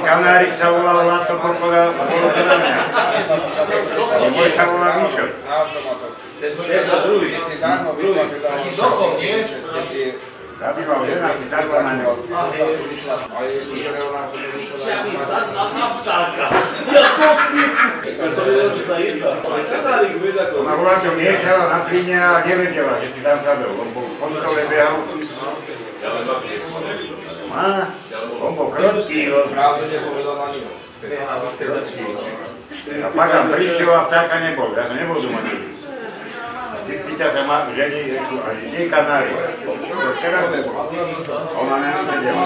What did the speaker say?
Kanárik sa volal Lato Popoda, môj to na Ja som vedel, čo sa jedná. Ale kanárik vieš ako. Ona bola čo miešala na plyne a nevedela, že si tam sadol. On bol v kontrole behal. Má, on bol krotký. on- A pak tam prišiel a vtáka nebol. Ja som nebol doma nikdy. A ty pýta sa ma ženi, a kde je kanári? To včera bol. Ona nevedela.